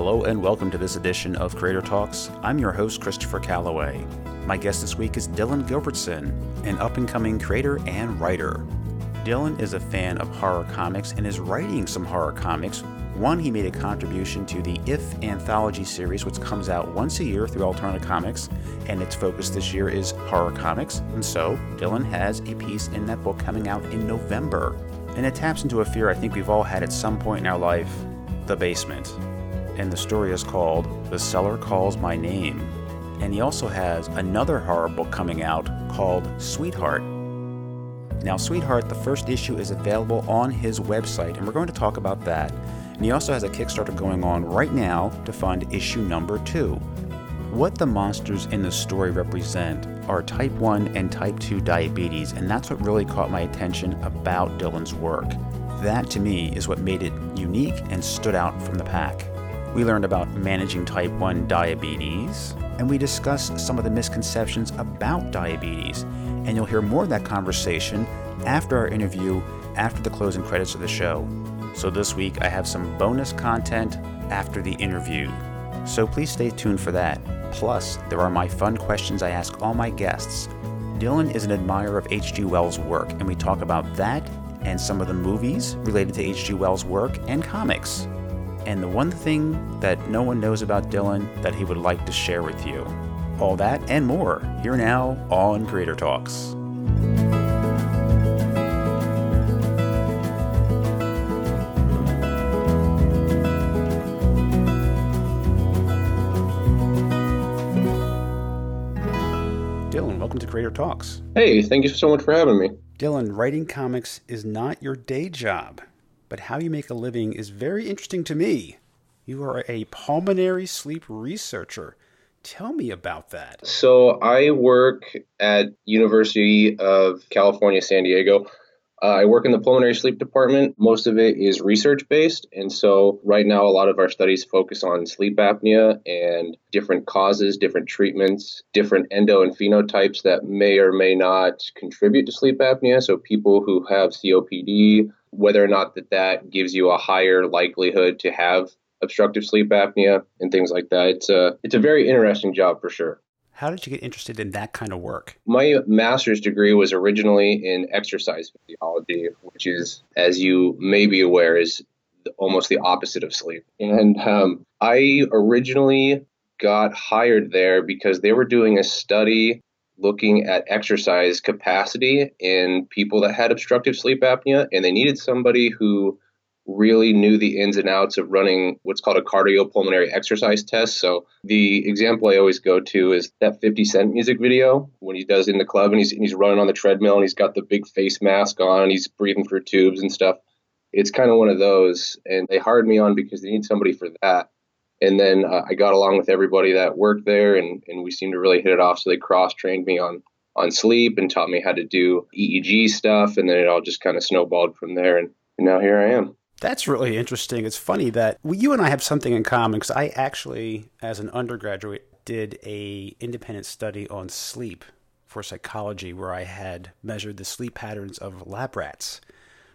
Hello and welcome to this edition of Creator Talks. I'm your host, Christopher Calloway. My guest this week is Dillon Gilbertson, an up and coming creator and writer. Dillon is a fan of horror comics and is writing some horror comics. One, he made a contribution to the If anthology series, which comes out once a year through Alternative Comics, and its focus this year is horror comics. And so, Dillon has a piece in that book coming out in November. And it taps into a fear I think we've all had at some point in our life the basement. And the story is called The Cellar Calls My Name. And he also has another horror book coming out called Sweetheart. Now, Sweetheart, the first issue is available on his website, and we're going to talk about that. And he also has a Kickstarter going on right now to fund issue number two. What the monsters in the story represent are type 1 and type 2 diabetes, and that's what really caught my attention about Dillon's work. That to me is what made it unique and stood out from the pack. We learned about managing type 1 diabetes, and we discussed some of the misconceptions about diabetes. And you'll hear more of that conversation after our interview, after the closing credits of the show. So this week I have some bonus content after the interview. So please stay tuned for that. Plus, there are my fun questions I ask all my guests. Dillon is an admirer of H.G. Wells' work, and we talk about that and some of the movies related to H.G. Wells' work and comics. And the one thing that no one knows about Dillon that he would like to share with you. All that and more here now on Creator Talks. Dillon, welcome to Creator Talks. Hey, thank you so much for having me. Dillon, writing comics is not your day job, but how you make a living is very interesting to me. You are a pulmonary sleep researcher. Tell me about that. So I work at University of California, San Diego. Uh, I work in the pulmonary sleep department. Most of it is research based. And so, right now, a lot of our studies focus on sleep apnea and different causes, different treatments, different endo and phenotypes that may or may not contribute to sleep apnea. So, people who have COPD, whether or not that, that gives you a higher likelihood to have obstructive sleep apnea and things like that. It's a, it's a very interesting job for sure. How did you get interested in that kind of work? My master's degree was originally in exercise physiology, which is, as you may be aware, is almost the opposite of sleep. And um, I originally got hired there because they were doing a study looking at exercise capacity in people that had obstructive sleep apnea, and they needed somebody who really knew the ins and outs of running what's called a cardiopulmonary exercise test. So the example I always go to is that 50 Cent music video when he does in the club and he's he's running on the treadmill and he's got the big face mask on and he's breathing through tubes and stuff. It's kind of one of those, and they hired me on because they need somebody for that. And then uh, I got along with everybody that worked there, and, and we seemed to really hit it off. So they cross trained me on on sleep and taught me how to do EEG stuff, and then it all just kind of snowballed from there. And, and now here I am. That's really interesting. It's funny that you and I have something in common because I actually, as an undergraduate, did a independent study on sleep for psychology, where I had measured the sleep patterns of lab rats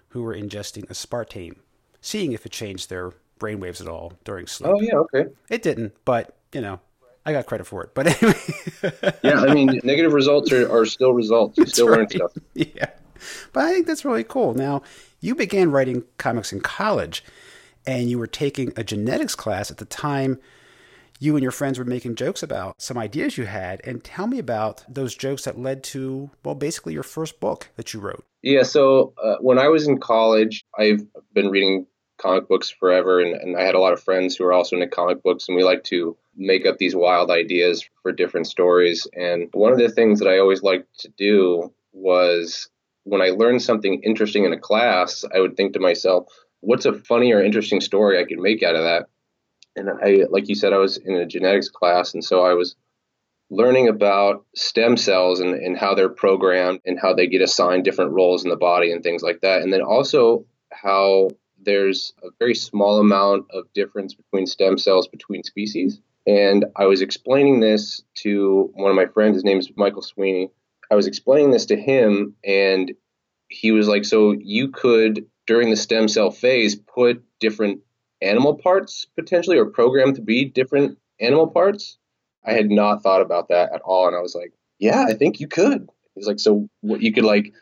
who were ingesting aspartame, seeing if it changed their brainwaves at all during sleep. Oh yeah, okay. It didn't, but you know, I got credit for it. But anyway. yeah, I mean, negative results are, are still results. You still right. learn stuff. Yeah. But I think that's really cool. Now, you began writing comics in college, and you were taking a genetics class at the time. You and your friends were making jokes about some ideas you had, and tell me about those jokes that led to, well, basically your first book that you wrote. Yeah, so uh, when I was in college, I've been reading comic books forever, and, and I had a lot of friends who were also into comic books, and we like to make up these wild ideas for different stories. And one of the things that I always liked to do was when I learned something interesting in a class, I would think to myself, what's a funny or interesting story I could make out of that? And I, like you said, I was in a genetics class, and so I was learning about stem cells and, and how they're programmed and how they get assigned different roles in the body and things like that. And then also how there's a very small amount of difference between stem cells between species. And I was explaining this to one of my friends, his name is Michael Sweeney, I was explaining this to him, and he was like, "So you could during the stem cell phase put different animal parts potentially or programmed to be different animal parts. I had not thought about that at all. And I was like, yeah, I think you could. He's like, so what you could like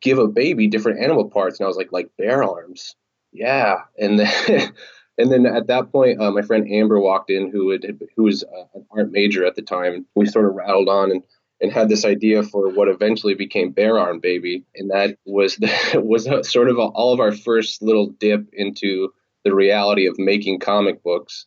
give a baby different animal parts. And I was like, like bear arms. Yeah. And then, and then at that point, uh, my friend Amber walked in who had, who was uh, an art major at the time. We sort of rattled on and, and had this idea for what eventually became Bear Arm Baby. And that was, the, was sort of all of our first little dip into the reality of making comic books.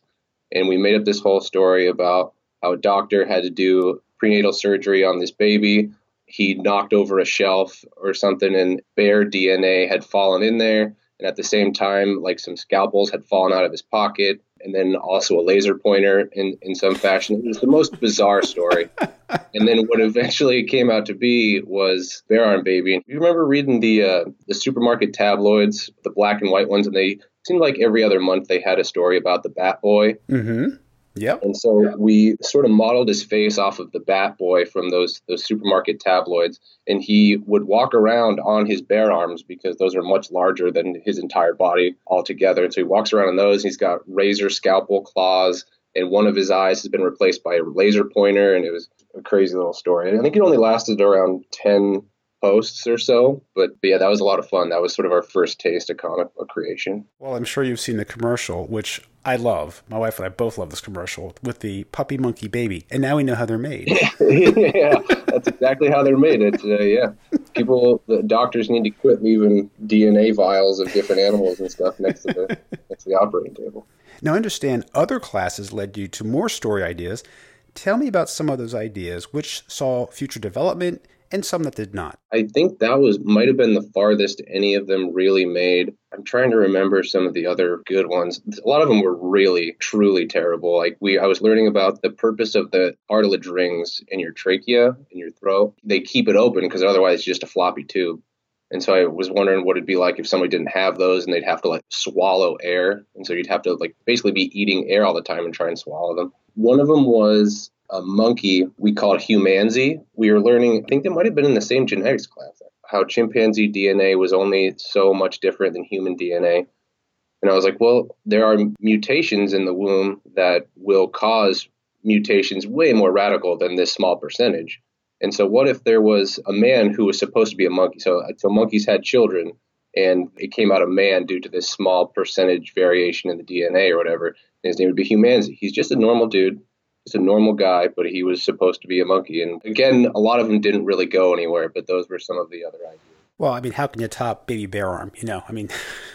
And we made up this whole story about how a doctor had to do prenatal surgery on this baby. He knocked over a shelf or something, and bear DNA had fallen in there. And at the same time, like some scalpels had fallen out of his pocket, and then also a laser pointer in, in some fashion. It was the most bizarre story. and then what eventually came out to be was Bear Arm Baby. And you remember reading the uh, the supermarket tabloids, the black and white ones, and they seemed like every other month they had a story about the Bat Boy. Mm-hmm. Yep. And so we sort of modeled his face off of the Bat Boy from those those supermarket tabloids, and he would walk around on his bare arms because those are much larger than his entire body altogether. And so he walks around on those. He's got razor scalpel claws, and one of his eyes has been replaced by a laser pointer, and it was a crazy little story. I think it only lasted around ten posts or so. But, but, yeah, that was a lot of fun. That was sort of our first taste of comic book creation. Well, I'm sure you've seen the commercial, which I love. My wife and I both love this commercial with the puppy monkey baby, and now we know how they're made. yeah, that's exactly how they're made. It's uh, yeah, people, the doctors need to quit leaving DNA vials of different animals and stuff next to the next to the operating table. Now, I understand other classes led you to more story ideas. Tell me about some of those ideas, which saw future development and some that did not. I think that was might have been the farthest any of them really made. I'm trying to remember some of the other good ones. A lot of them were really truly terrible. Like we I was learning about the purpose of the cartilage rings in your trachea in your throat. They keep it open because otherwise it's just a floppy tube. And so I was wondering what it'd be like if somebody didn't have those and they'd have to like swallow air. And so you'd have to like basically be eating air all the time and try and swallow them. One of them was a monkey we called Humanzee. We were learning, I think they might have been in the same genetics class, how chimpanzee DNA was only so much different than human DNA. And I was like, well, there are mutations in the womb that will cause mutations way more radical than this small percentage. And so, what if there was a man who was supposed to be a monkey? So, so monkeys had children, and it came out a man due to this small percentage variation in the DNA or whatever. His name would be Humanzee. He's just a normal dude just a normal guy, but he was supposed to be a monkey. And again, a lot of them didn't really go anywhere, but those were some of the other ideas. Well, I mean, how can you top Baby Bear Arm? You know, I mean.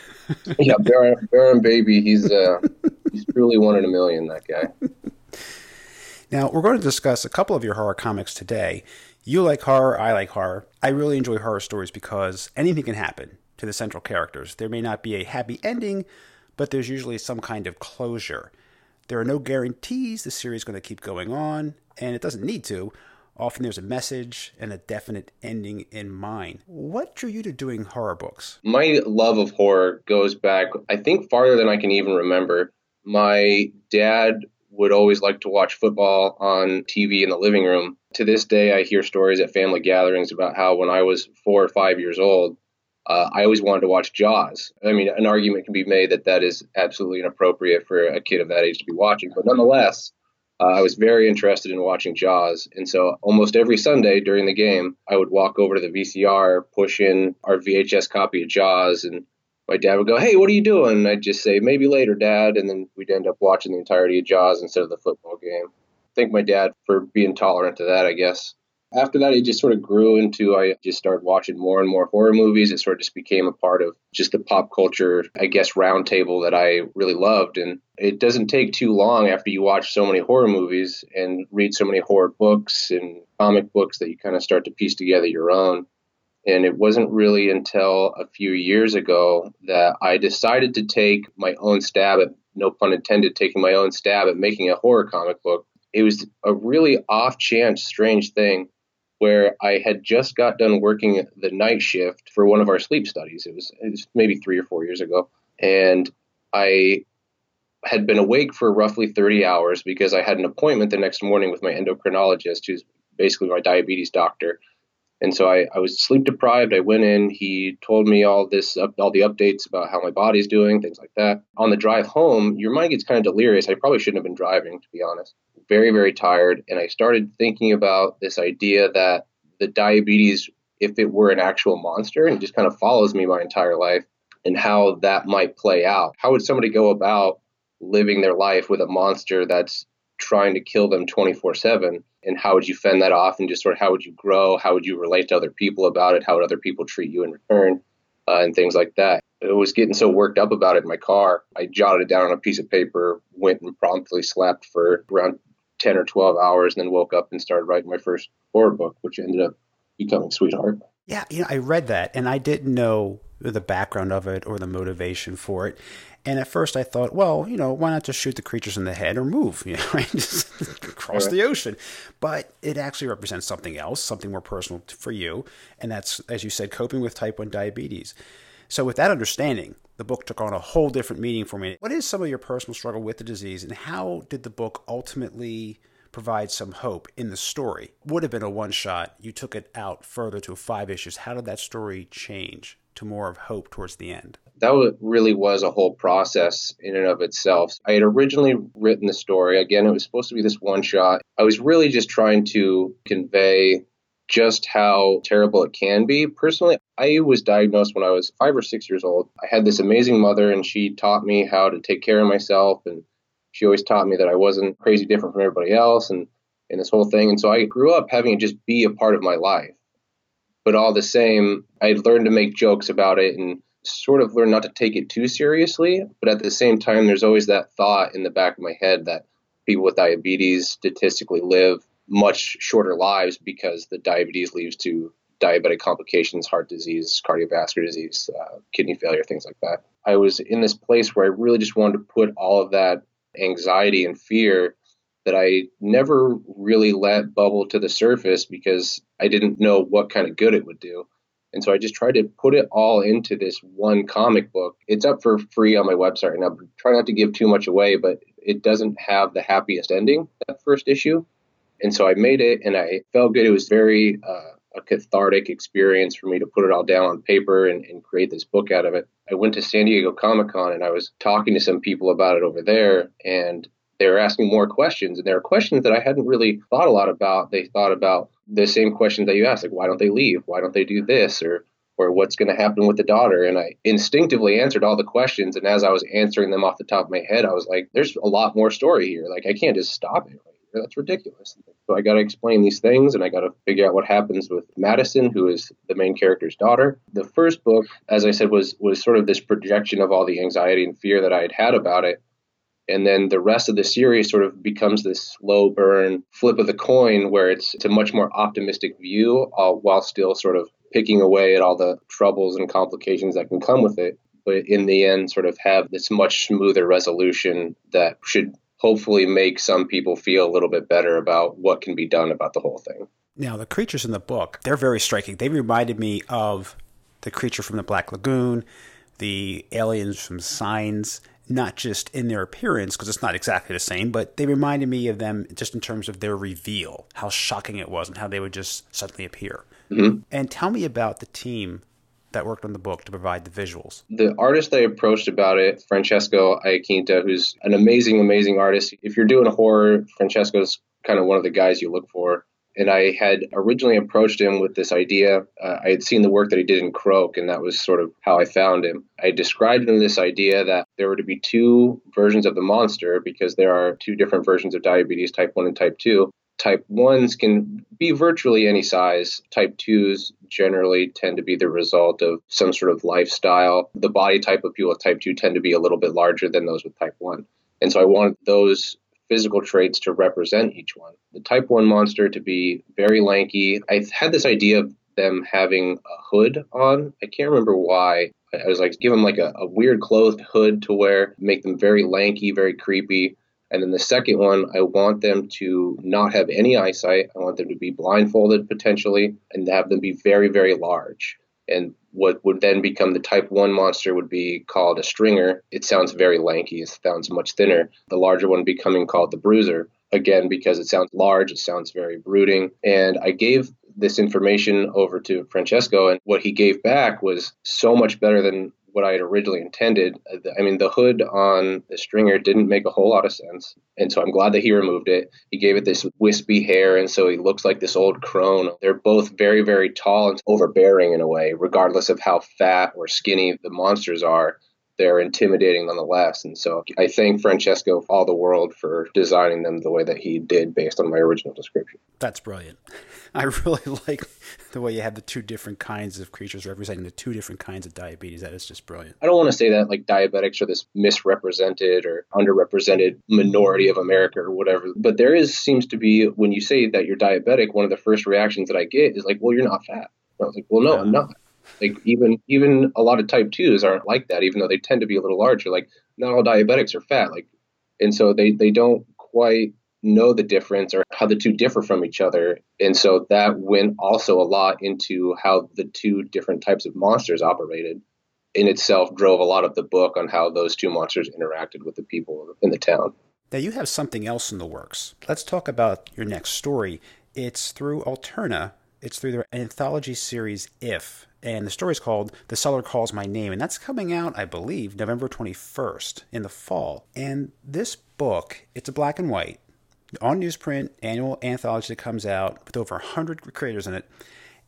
yeah, Bear, Bear Arm Baby, he's uh, he's truly one in a million. That guy. Now we're going to discuss a couple of your horror comics today. You like horror, I like horror. I really enjoy horror stories because anything can happen to the central characters. There may not be a happy ending, but there's usually some kind of closure. There are no guarantees the series is going to keep going on, and it doesn't need to. Often there's a message and a definite ending in mind. What drew you to doing horror books? My love of horror goes back, I think, farther than I can even remember. My dad would always like to watch football on TV in the living room. To this day, I hear stories at family gatherings about how when I was four or five years old, uh, I always wanted to watch Jaws. I mean, an argument can be made that that is absolutely inappropriate for a kid of that age to be watching, but nonetheless, uh, I was very interested in watching Jaws. And so almost every Sunday during the game, I would walk over to the VCR, push in our VHS copy of Jaws, and my dad would go, Hey, what are you doing? And I'd just say, Maybe later, Dad. And then we'd end up watching the entirety of Jaws instead of the football game. Thank my dad for being tolerant to that, I guess after that, it just sort of grew into I just started watching more and more horror movies. It sort of just became a part of just the pop culture, I guess, roundtable that I really loved. And it doesn't take too long after you watch so many horror movies and read so many horror books and comic books that you kind of start to piece together your own. And it wasn't really until a few years ago that I decided to take my own stab at, no pun intended, taking my own stab at making a horror comic book. It was a really off chance, strange thing where I had just got done working the night shift for one of our sleep studies. It was, it was maybe three or four years ago. And I had been awake for roughly 30 hours because I had an appointment the next morning with my endocrinologist, who's basically my diabetes doctor. And so I, I was sleep deprived. I went in. He told me all this, all the updates about how my body's doing, things like that. On the drive home, your mind gets kind of delirious. I probably shouldn't have been driving, to be honest. Very, very tired. And I started thinking about this idea that the diabetes, if it were an actual monster, and just kind of follows me my entire life, and how that might play out. How would somebody go about living their life with a monster that's trying to kill them 24 7 and how would you fend that off and just sort of how would you grow how would you relate to other people about it how would other people treat you in return uh, and things like that i was getting so worked up about it in my car i jotted it down on a piece of paper went and promptly slept for around 10 or 12 hours and then woke up and started writing my first horror book which ended up becoming sweetheart yeah you know i read that and i didn't know the background of it or the motivation for it and at first I thought, well, you know, why not just shoot the creatures in the head or move, you know, right? just cross right. the ocean. But it actually represents something else, something more personal for you. And that's, as you said, coping with type 1 diabetes. So with that understanding, the book took on a whole different meaning for me. What is some of your personal struggle with the disease and how did the book ultimately provide some hope in the story? Would have been a one shot. You took it out further to five issues. How did that story change to more of hope towards the end? that really was a whole process in and of itself. I had originally written the story. Again, it was supposed to be this one shot. I was really just trying to convey just how terrible it can be. Personally, I was diagnosed when I was five or six years old. I had this amazing mother, and she taught me how to take care of myself. And she always taught me that I wasn't crazy different from everybody else and, and this whole thing. And so I grew up having it just be a part of my life. But all the same, I learned to make jokes about it and sort of learn not to take it too seriously. But at the same time, there's always that thought in the back of my head that people with diabetes statistically live much shorter lives because the diabetes leads to diabetic complications, heart disease, cardiovascular disease, uh, kidney failure, things like that. I was in this place where I really just wanted to put all of that anxiety and fear that I never really let bubble to the surface because I didn't know what kind of good it would do. And so I just tried to put it all into this one comic book. It's up for free on my website right now. Try not to give too much away, but it doesn't have the happiest ending, that first issue. And so I made it and I felt good. It was very uh, a cathartic experience for me to put it all down on paper and, and create this book out of it. I went to San Diego Comic Con and I was talking to some people about it over there. And they were asking more questions. And there are questions that I hadn't really thought a lot about. They thought about the same questions that you asked, like why don't they leave? Why don't they do this? Or or what's going to happen with the daughter? And I instinctively answered all the questions. And as I was answering them off the top of my head, I was like, there's a lot more story here. Like I can't just stop it. That's ridiculous. So I got to explain these things and I got to figure out what happens with Madison, who is the main character's daughter. The first book, as I said, was was sort of this projection of all the anxiety and fear that I had had about it. And then the rest of the series sort of becomes this slow burn flip of the coin where it's, it's a much more optimistic view uh, while still sort of picking away at all the troubles and complications that can come with it. But in the end, sort of have this much smoother resolution that should hopefully make some people feel a little bit better about what can be done about the whole thing. Now, the creatures in the book, they're very striking. They reminded me of the creature from the Black Lagoon, the aliens from Signs, not just in their appearance, because it's not exactly the same, but they reminded me of them just in terms of their reveal, how shocking it was, and how they would just suddenly appear. Mm-hmm. And tell me about the team that worked on the book to provide the visuals. The artist I approached about it, Francesco Iaquinta, who's an amazing, amazing artist. If you're doing horror, Francesco's kind of one of the guys you look for and I had originally approached him with this idea. Uh, I had seen the work that he did in Croak, and that was sort of how I found him. I described him this idea that there were to be two versions of the monster because there are two different versions of diabetes, type 1 and type 2. Type 1s can be virtually any size. Type 2s generally tend to be the result of some sort of lifestyle. The body type of people with type 2 tend to be a little bit larger than those with type 1. And so I wanted those physical traits to represent each one. The type 1 monster to be very lanky. I had this idea of them having a hood on. I can't remember why. I was like, give them like a, a weird clothed hood to wear, make them very lanky, very creepy. And then the second one, I want them to not have any eyesight. I want them to be blindfolded potentially and have them be very, very large. And what would then become the type 1 monster would be called a stringer. It sounds very lanky, it sounds much thinner. The larger one becoming called the bruiser. Again, because it sounds large, it sounds very brooding. And I gave this information over to Francesco, and what he gave back was so much better than what I had originally intended. Uh, I mean, the hood on the stringer didn't make a whole lot of sense. And so I'm glad that he removed it. He gave it this wispy hair, and so he looks like this old crone. They're both very, very tall and overbearing in a way, regardless of how fat or skinny the monsters are they're intimidating nonetheless. And so I thank Francesco all the world for designing them the way that he did based on my original description. That's brilliant. I really like the way you have the two different kinds of creatures representing the two different kinds of diabetes. That is just brilliant. I don't want to say that like diabetics are this misrepresented or underrepresented minority of America or whatever, but there is seems to be when you say that you're diabetic, one of the first reactions that I get is like, "Well, you're not fat." I was like, "Well, no, I'm not." Like even even a lot of type twos aren't like that, even though they tend to be a little larger. Like not all diabetics are fat. Like and so they they don't quite know the difference or how the two differ from each other. And so that went also a lot into how the two different types of monsters operated in itself drove a lot of the book on how those two monsters interacted with the people in the town. Now you have something else in the works. Let's talk about your next story. It's through Alterna. It's through their anthology series If and the story is called The Cellar Calls My Name, and that's coming out, I believe, November 21st in the fall. And this book, it's a black and white, on newsprint, annual anthology that comes out with over 100 creators in it,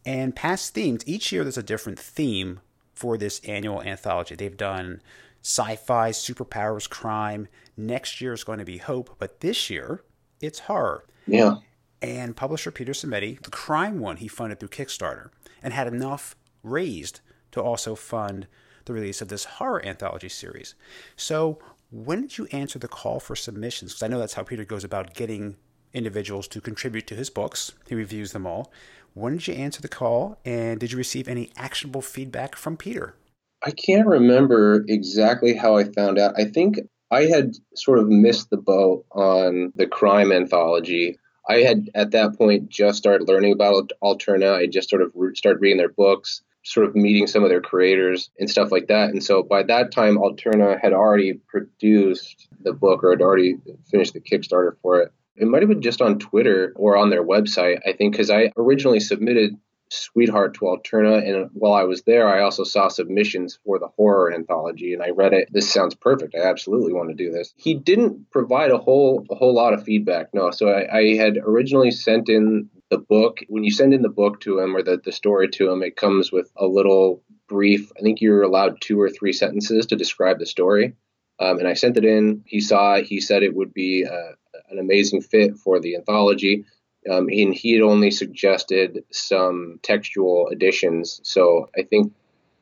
and past themes. Each year there's a different theme for this annual anthology. They've done sci fi, superpowers, crime. Next year is going to be hope, but this year it's horror. Yeah. And publisher Peter Simeti, the crime one he funded through Kickstarter and had enough raised to also fund the release of this horror anthology series. So, when did you answer the call for submissions? Because I know that's how Peter goes about getting individuals to contribute to his books. He reviews them all. When did you answer the call, and did you receive any actionable feedback from Peter? I can't remember exactly how I found out. I think I had sort of missed the boat on the crime anthology. I had at that point just started learning about Alterna. I just sort of started reading their books sort of meeting some of their creators and stuff like that. And so by that time, Alterna had already produced the book or had already finished the Kickstarter for it. It might have been just on Twitter or on their website, I think, because I originally submitted Sweetheart to Alterna. And while I was there, I also saw submissions for the horror anthology, and I read it. This sounds perfect. I absolutely want to do this. He didn't provide a whole a whole lot of feedback. No, so I, I had originally sent in the book, when you send in the book to him or the, the story to him, it comes with a little brief. I think you're allowed two or three sentences to describe the story. Um, and I sent it in. He saw it. He said it would be uh, an amazing fit for the anthology. Um, and he had only suggested some textual additions. So I think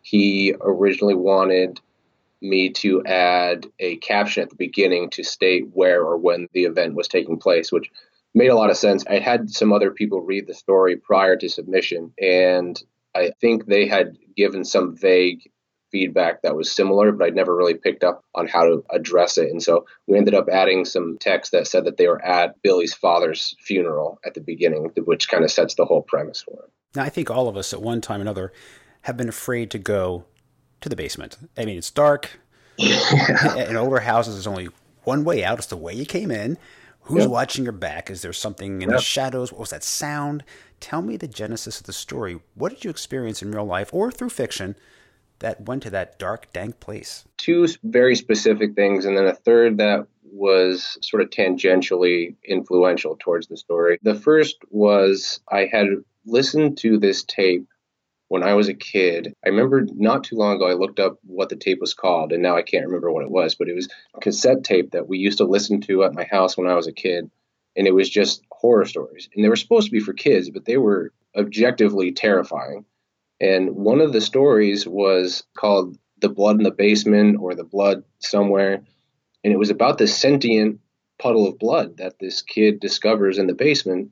he originally wanted me to add a caption at the beginning to state where or when the event was taking place, which made a lot of sense. I had some other people read the story prior to submission, and I think they had given some vague feedback that was similar, but I'd never really picked up on how to address it. And so we ended up adding some text that said that they were at Billy's father's funeral at the beginning, which kind of sets the whole premise for it. Now, I think all of us at one time or another have been afraid to go to the basement. I mean, it's dark. in older houses, there's only one way out. It's the way you came in. Who's yep. watching your back? Is there something in yep. the shadows? What was that sound? Tell me the genesis of the story. What did you experience in real life or through fiction that went to that dark, dank place? Two very specific things, and then a third that was sort of tangentially influential towards the story. The first was I had listened to this tape when I was a kid. I remember not too long ago, I looked up what the tape was called, and now I can't remember what it was, but it was cassette tape that we used to listen to at my house when I was a kid. And it was just horror stories. And they were supposed to be for kids, but they were objectively terrifying. And one of the stories was called The Blood in the Basement or The Blood Somewhere. And it was about this sentient puddle of blood that this kid discovers in the basement.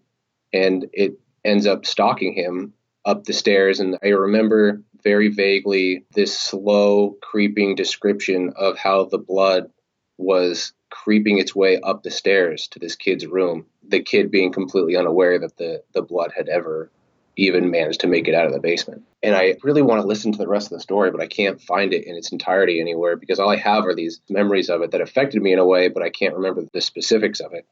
And it ends up stalking him up the stairs. And I remember very vaguely this slow creeping description of how the blood was creeping its way up the stairs to this kid's room. The kid being completely unaware that the, the blood had ever even managed to make it out of the basement. And I really want to listen to the rest of the story, but I can't find it in its entirety anywhere because all I have are these memories of it that affected me in a way, but I can't remember the specifics of it.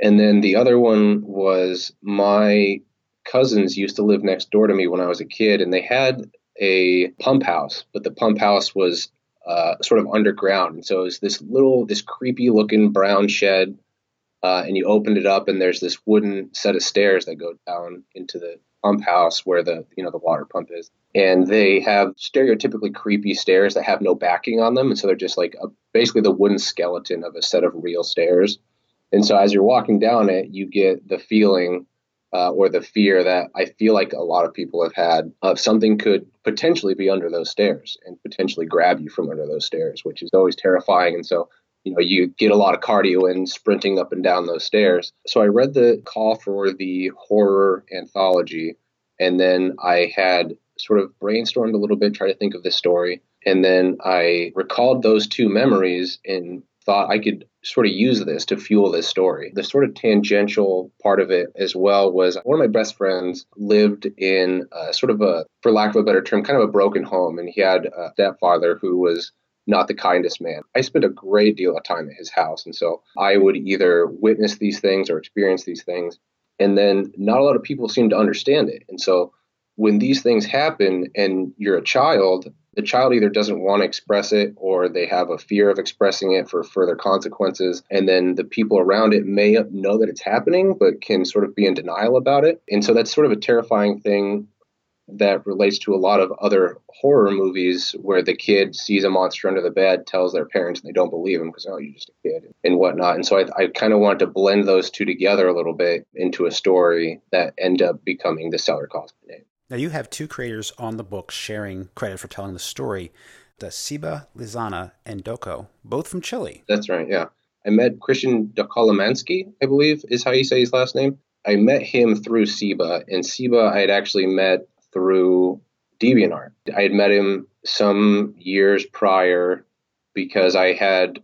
And then the other one was my cousins used to live next door to me when I was a kid, and they had a pump house, but the pump house was uh, sort of underground. And so it was this little, this creepy looking brown shed. Uh, and you opened it up, and there's this wooden set of stairs that go down into the pump house where the you know the water pump is. And they have stereotypically creepy stairs that have no backing on them, and so they're just like a, basically the wooden skeleton of a set of real stairs. And so as you're walking down it, you get the feeling uh, or the fear that I feel like a lot of people have had of something could potentially be under those stairs and potentially grab you from under those stairs, which is always terrifying. And so, you know, you get a lot of cardio in sprinting up and down those stairs. So I read the call for the horror anthology, and then I had sort of brainstormed a little bit, try to think of this story. And then I recalled those two memories and thought I could sort of use this to fuel this story. The sort of tangential part of it as well was one of my best friends lived in sort of a, for lack of a better term, kind of a broken home. And he had a stepfather who was not the kindest man. I spent a great deal of time at his house. And so I would either witness these things or experience these things. And then not a lot of people seem to understand it. And so when these things happen and you're a child, the child either doesn't want to express it or they have a fear of expressing it for further consequences. And then the people around it may know that it's happening, but can sort of be in denial about it. And so that's sort of a terrifying thing that relates to a lot of other horror movies where the kid sees a monster under the bed, tells their parents, and they don't believe him because, oh, you're just a kid and whatnot. And so I, I kind of wanted to blend those two together a little bit into a story that end up becoming the Cellar Cosby name. Now, you have two creators on the book sharing credit for telling the story the Seba Lizana and Doko, both from Chile. That's right, yeah. I met Christian Docolomansky, I believe is how you say his last name. I met him through Seba, and Seba I had actually met through DeviantArt. I had met him some years prior because I had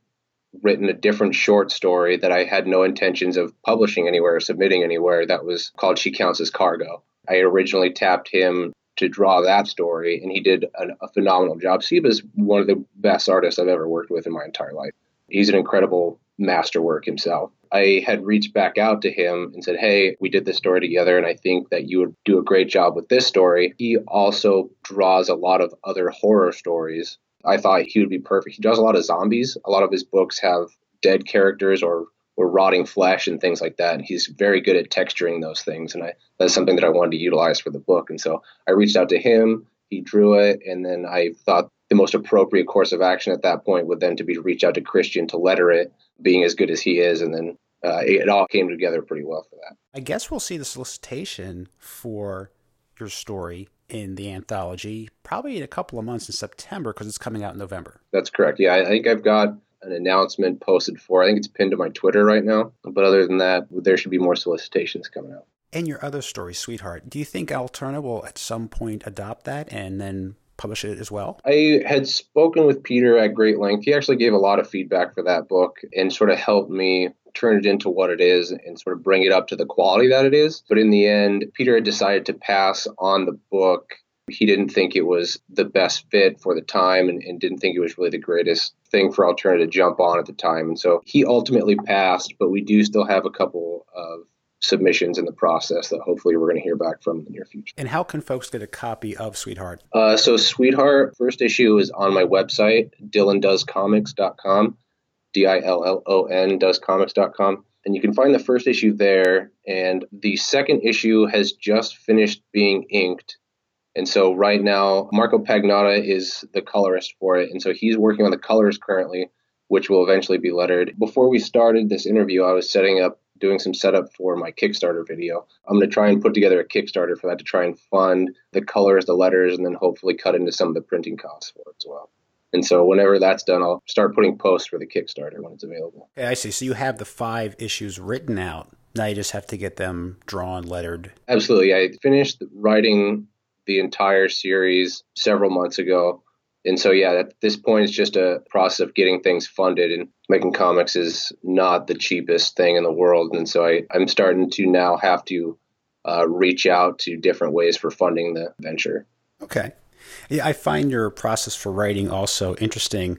written a different short story that I had no intentions of publishing anywhere or submitting anywhere that was called She Counts as Cargo. I originally tapped him to draw that story, and he did an, a phenomenal job. Seba is one of the best artists I've ever worked with in my entire life. He's an incredible masterwork himself. I had reached back out to him and said, Hey, we did this story together, and I think that you would do a great job with this story. He also draws a lot of other horror stories. I thought he would be perfect. He draws a lot of zombies. A lot of his books have dead characters or or rotting flesh and things like that. And he's very good at texturing those things. And I, that's something that I wanted to utilize for the book. And so I reached out to him, he drew it, and then I thought the most appropriate course of action at that point would then to be to reach out to Christian to letter it, being as good as he is. And then uh, it, it all came together pretty well for that. I guess we'll see the solicitation for your story in the anthology probably in a couple of months in September because it's coming out in November. That's correct. Yeah, I think I've got an announcement posted for. I think it's pinned to my Twitter right now. But other than that, there should be more solicitations coming out. And your other story, Sweetheart, do you think Alterna will at some point adopt that and then publish it as well? I had spoken with Peter at great length. He actually gave a lot of feedback for that book and sort of helped me turn it into what it is and sort of bring it up to the quality that it is. But in the end, Peter had decided to pass on the book he didn't think it was the best fit for the time and, and, didn't think it was really the greatest thing for Alterna to jump on at the time. And so he ultimately passed, but we do still have a couple of submissions in the process that hopefully we're going to hear back from in the near future. And how can folks get a copy of Sweetheart? Uh, so Sweetheart, first issue is on my website, dillondoescomics.com, D-I-L-L-O-N doescomics.com. And you can find the first issue there. And the second issue has just finished being inked and so right now, Marco Pagnotta is the colorist for it. And so he's working on the colors currently, which will eventually be lettered. Before we started this interview, I was setting up, doing some setup for my Kickstarter video. I'm going to try and put together a Kickstarter for that to try and fund the colors, the letters, and then hopefully cut into some of the printing costs for it as well. And so whenever that's done, I'll start putting posts for the Kickstarter when it's available. Okay, I see. So you have the five issues written out. Now you just have to get them drawn, lettered. Absolutely. I finished writing the entire series several months ago. And so, yeah, at this point, it's just a process of getting things funded. And making comics is not the cheapest thing in the world. And so, I, I'm starting to now have to uh, reach out to different ways for funding the venture. Okay. Yeah, I find your process for writing also interesting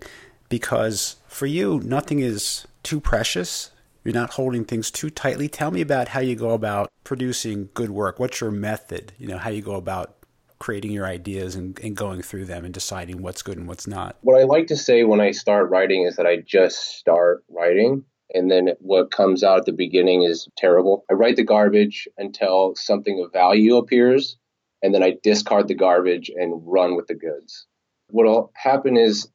because for you, nothing is too precious You're not holding things too tightly. Tell me about how you go about producing good work. What's your method? You know, how you go about creating your ideas and, and going through them and deciding what's good and what's not. What I like to say when I start writing is that I just start writing and then what comes out at the beginning is terrible. I write the garbage until something of value appears, and then I discard the garbage and run with the goods. What'll happen is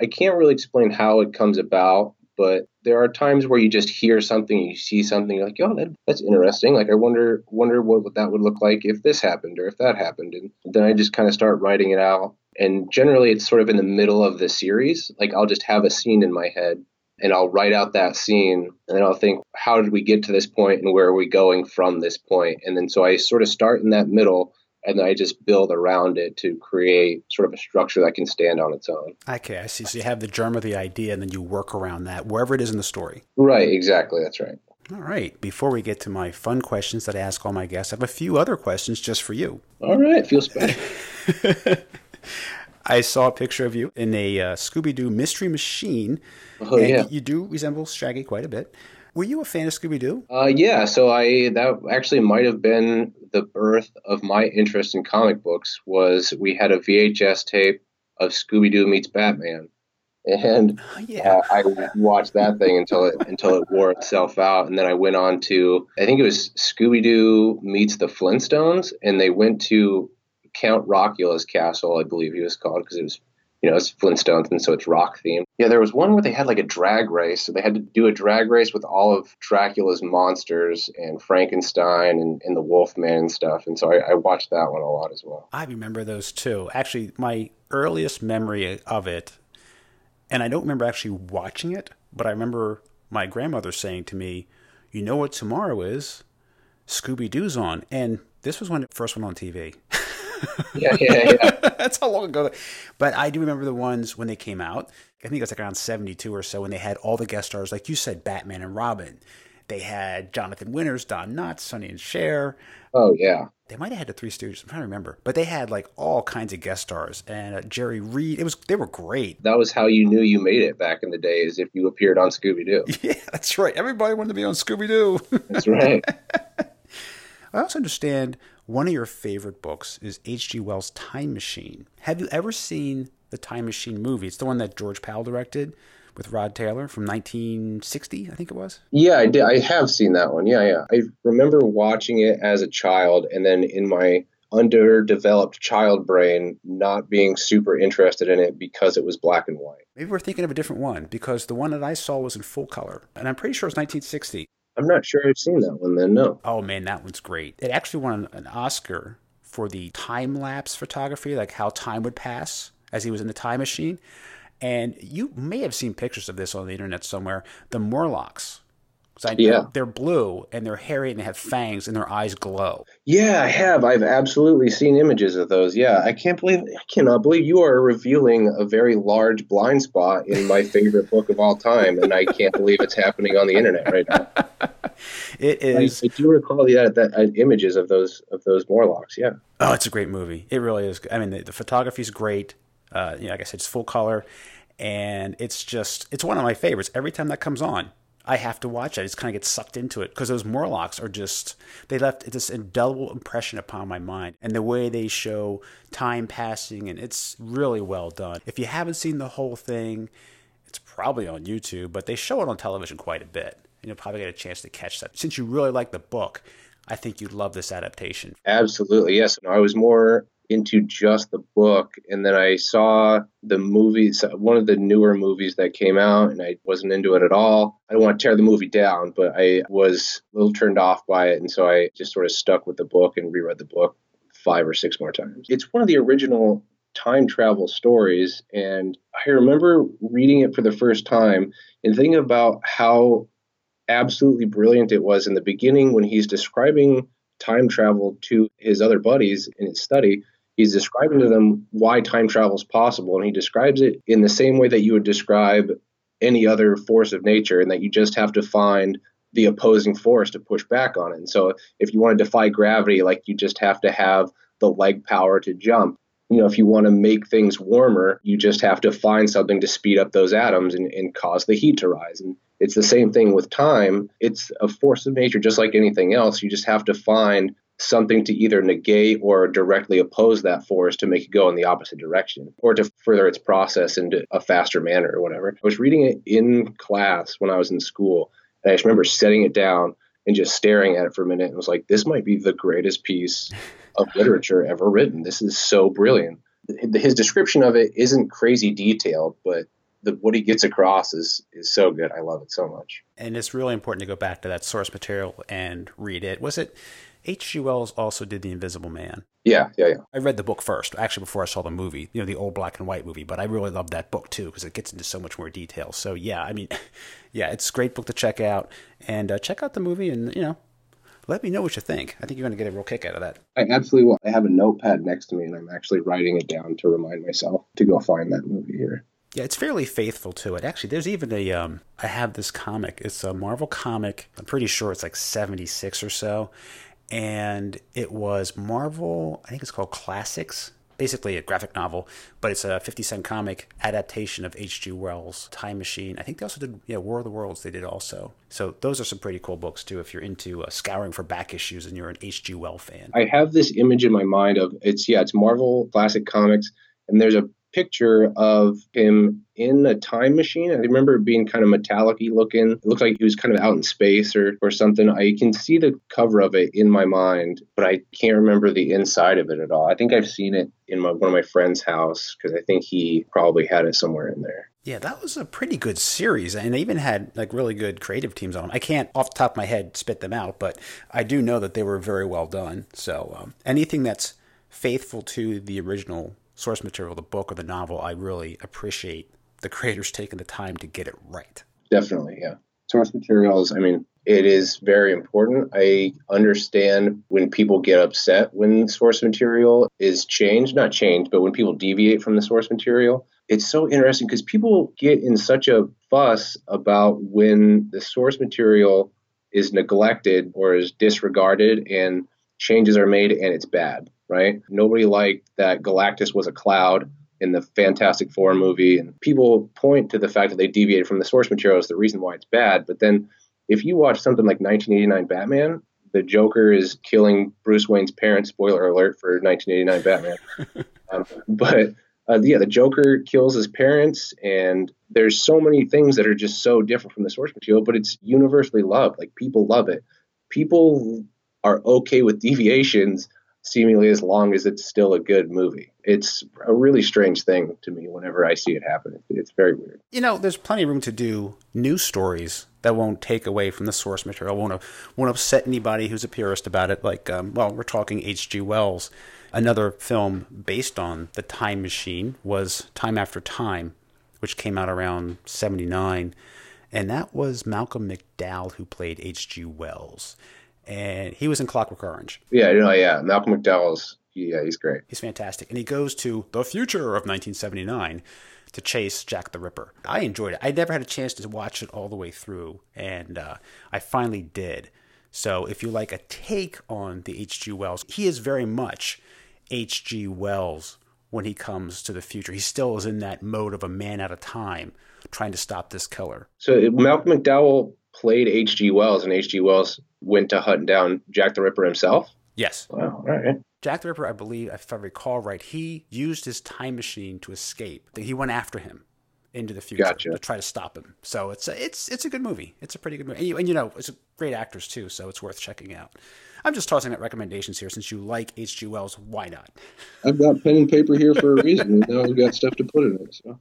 I can't really explain how it comes about, but there are times where you just hear something, you see something, you're like, oh, that, that's interesting. Like, I wonder, wonder what that would look like if this happened or if that happened, and then I just kind of start writing it out. And generally, it's sort of in the middle of the series. Like, I'll just have a scene in my head, and I'll write out that scene, and then I'll think, how did we get to this point, and where are we going from this point? And then so I sort of start in that middle and then I just build around it to create sort of a structure that can stand on its own. Okay, I see. So you have the germ of the idea, and then you work around that wherever it is in the story. Right, exactly. That's right. All right. Before we get to my fun questions that I ask all my guests, I have a few other questions just for you. All right, feels special. I saw a picture of you in a uh, Scooby Doo mystery machine. Oh, yeah. You do resemble Shaggy quite a bit. Were you a fan of Scooby Doo? Uh, yeah, so I that actually might have been the birth of my interest in comic books. Was we had a VHS tape of Scooby Doo meets Batman, and oh, yeah. uh, I watched that thing until it until it wore itself out, and then I went on to I think it was Scooby Doo meets the Flintstones, and they went to Count Rockula's castle, I believe he was called, because it was you know, it's Flintstones, and so it's rock themed. Yeah, there was one where they had like a drag race. So they had to do a drag race with all of Dracula's monsters and Frankenstein and, and the Wolfman and stuff. And so I, I watched that one a lot as well. I remember those too. Actually, my earliest memory of it, and I don't remember actually watching it, but I remember my grandmother saying to me, You know what tomorrow is? Scooby Doo's on. And this was when it first went on TV. yeah, yeah, yeah. That's how long ago. But I do remember the ones when they came out. I think it was like around 72 or so when they had all the guest stars, like you said, Batman and Robin. They had Jonathan Winters, Don Knotts, Sonny and Cher. Oh, yeah. They might have had the Three Stooges. I'm trying to remember. But they had like all kinds of guest stars and uh, Jerry Reed. It was They were great. That was how you knew you made it back in the day, is if you appeared on Scooby Doo. Yeah, that's right. Everybody wanted to be on Scooby Doo. that's right. I also understand one of your favorite books is H.G. Wells' Time Machine. Have you ever seen the Time Machine movie? It's the one that George Pal directed with Rod Taylor from 1960, I think it was. Yeah, I did. I have seen that one. Yeah, yeah. I remember watching it as a child, and then in my underdeveloped child brain not being super interested in it because it was black and white. Maybe we're thinking of a different one because the one that I saw was in full color, and I'm pretty sure it's 1960. I'm not sure I've seen that one then, no. Oh man, that one's great. It actually won an Oscar for the time lapse photography, like how time would pass as he was in the time machine. And you may have seen pictures of this on the internet somewhere. The Morlocks I, yeah. They're blue and they're hairy and they have fangs and their eyes glow. Yeah, I have. I've absolutely seen images of those. Yeah, I can't believe, I cannot believe you are revealing a very large blind spot in my favorite book of all time, and I can't believe it's happening on the internet right now. It is. I, I do recall the that, uh, images of those of those Morlocks. Yeah. Oh, it's a great movie. It really is. I mean, the, the photography is great. Uh, you know, like I said, it's full color, and it's just it's one of my favorites. Every time that comes on, I have to watch it. I just kind of get sucked into it because those Morlocks are just, they left this indelible impression upon my mind. And the way they show time passing, and it's really well done. If you haven't seen the whole thing, it's probably on YouTube, but they show it on television quite a bit. You'll probably get a chance to catch that. Since you really like the book, I think you'd love this adaptation. Absolutely, yes. I was more into just the book and then I saw the movies one of the newer movies that came out and I wasn't into it at all. I don't want to tear the movie down, but I was a little turned off by it and so I just sort of stuck with the book and reread the book five or six more times. It's one of the original time travel stories and I remember reading it for the first time and thinking about how absolutely brilliant it was in the beginning when he's describing time travel to his other buddies in his study he's describing to them why time travel is possible and he describes it in the same way that you would describe any other force of nature and that you just have to find the opposing force to push back on it and so if you want to defy gravity like you just have to have the leg power to jump you know if you want to make things warmer you just have to find something to speed up those atoms and, and cause the heat to rise and It's the same thing with time. It's a force of nature, just like anything else. You just have to find something to either negate or directly oppose that force to make it go in the opposite direction or to further its process into a faster manner or whatever. I was reading it in class when I was in school, and I just remember setting it down and just staring at it for a minute and was like, this might be the greatest piece of literature ever written. This is so brilliant. His description of it isn't crazy detailed, but the, what he gets across is is so good. I love it so much. And it's really important to go back to that source material and read it. Was it H.G. Wells also did The Invisible Man? Yeah, yeah, yeah. I read the book first, actually before I saw the movie, you know, the old black and white movie. But I really love that book too because it gets into so much more detail. So yeah, I mean, yeah, it's a great book to check out and uh, check out the movie and you know let me know what you think. I think you're going to get a real kick out of that. I absolutely will. I have a notepad next to me, and I'm actually writing it down to remind myself to go find that movie here. Yeah, it's fairly faithful to it. Actually, there's even a um I have this comic. It's a Marvel comic. I'm pretty sure it's like 76 or so. And it was Marvel, I think it's called Classics. Basically a graphic novel, but it's a 50 cent comic adaptation of H.G. Wells' Time Machine. I think they also did, yeah, War of the Worlds, they did also. So those are some pretty cool books too if you're into uh, scouring for back issues and you're an H.G. Wells fan. I have this image in my mind of it's, yeah, it's Marvel Classic Comics, and there's a picture of him in a time machine. I remember it being kind of metallic looking. It looked like he was kind of out in space or, or something. I can see the cover of it in my mind, but I can't remember the inside of it at all. I think I've seen it in my, one of my friend's house because I think he probably had it somewhere in there. Yeah, that was a pretty good series, and they even had like really good creative teams on them. I can't, off the top of my head, spit them out, but I do know that they were very well done. So um, anything that's faithful to the original source material, the book or the novel, I really appreciate the creators taking the time to get it right. Definitely, yeah. Source materials, I mean, it is very important. I understand when people get upset when source material is changed, not changed, but when people deviate from the source material. It's so interesting because people get in such a fuss about when the source material is neglected or is disregarded and changes are made and it's bad right? Nobody liked that Galactus was a cloud in the Fantastic Four movie. And people point to the fact that they deviated from the source material as the reason why it's bad. But then if you watch something like 1989 Batman, the Joker is killing Bruce Wayne's parents. Spoiler alert for 1989 Batman. um, but uh, yeah, the Joker kills his parents, and there's so many things that are just so different from the source material, but it's universally loved. Like people love it. People are okay with deviations seemingly as long as it's still a good movie. It's a really strange thing to me whenever I see it happen. It's very weird. You know, there's plenty of room to do new stories that won't take away from the source material, won't won't upset anybody who's a purist about it. Like, um, well, we're talking H.G. Wells. Another film based on the Time Machine was Time After Time, which came out around '79, and that was Malcolm McDowell who played H.G. Wells and he was in Clockwork Orange. Yeah, know, yeah, Malcolm McDowell's yeah, he's great. He's fantastic, and he goes to the future of 1979 to chase Jack the Ripper. I enjoyed it. I never had a chance to watch it all the way through, and uh, I finally did. So, if you like a take on the H.G. Wells, he is very much H.G. Wells when he comes to the future. He still is in that mode of a man at a time trying to stop this killer. So, Malcolm McDowell played H.G. Wells, and H.G. Wells went to hunt down Jack the Ripper himself? Yes. Wow. All right. Jack the Ripper, I believe, if I recall right, he used his time machine to escape. He went after him into the future gotcha. to try to stop him. So it's a, it's it's a good movie. It's a pretty good movie, and you, and you know it's great actors too. So it's worth checking out. I'm just tossing out recommendations here since you like H.G. Wells. Why not? I've got pen and paper here for a reason. now I've got stuff to put in it. So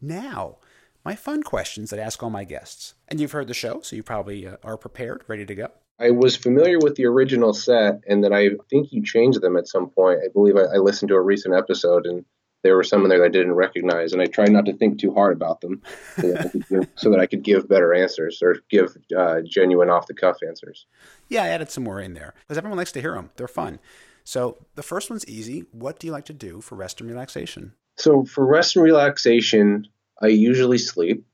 now my fun questions that I ask all my guests. And you've heard the show, so you probably uh, are prepared, ready to go. I was familiar with the original set, and then I think you changed them at some point. I believe I, I listened to a recent episode, and there were some in there that I didn't recognize, and I tried not to think too hard about them so that, give, so that I could give better answers or give uh, genuine off the cuff answers. Yeah, I added some more in there because everyone likes to hear them. They're fun. So the first one's easy. What do you like to do for rest and relaxation? So for rest and relaxation, I usually sleep.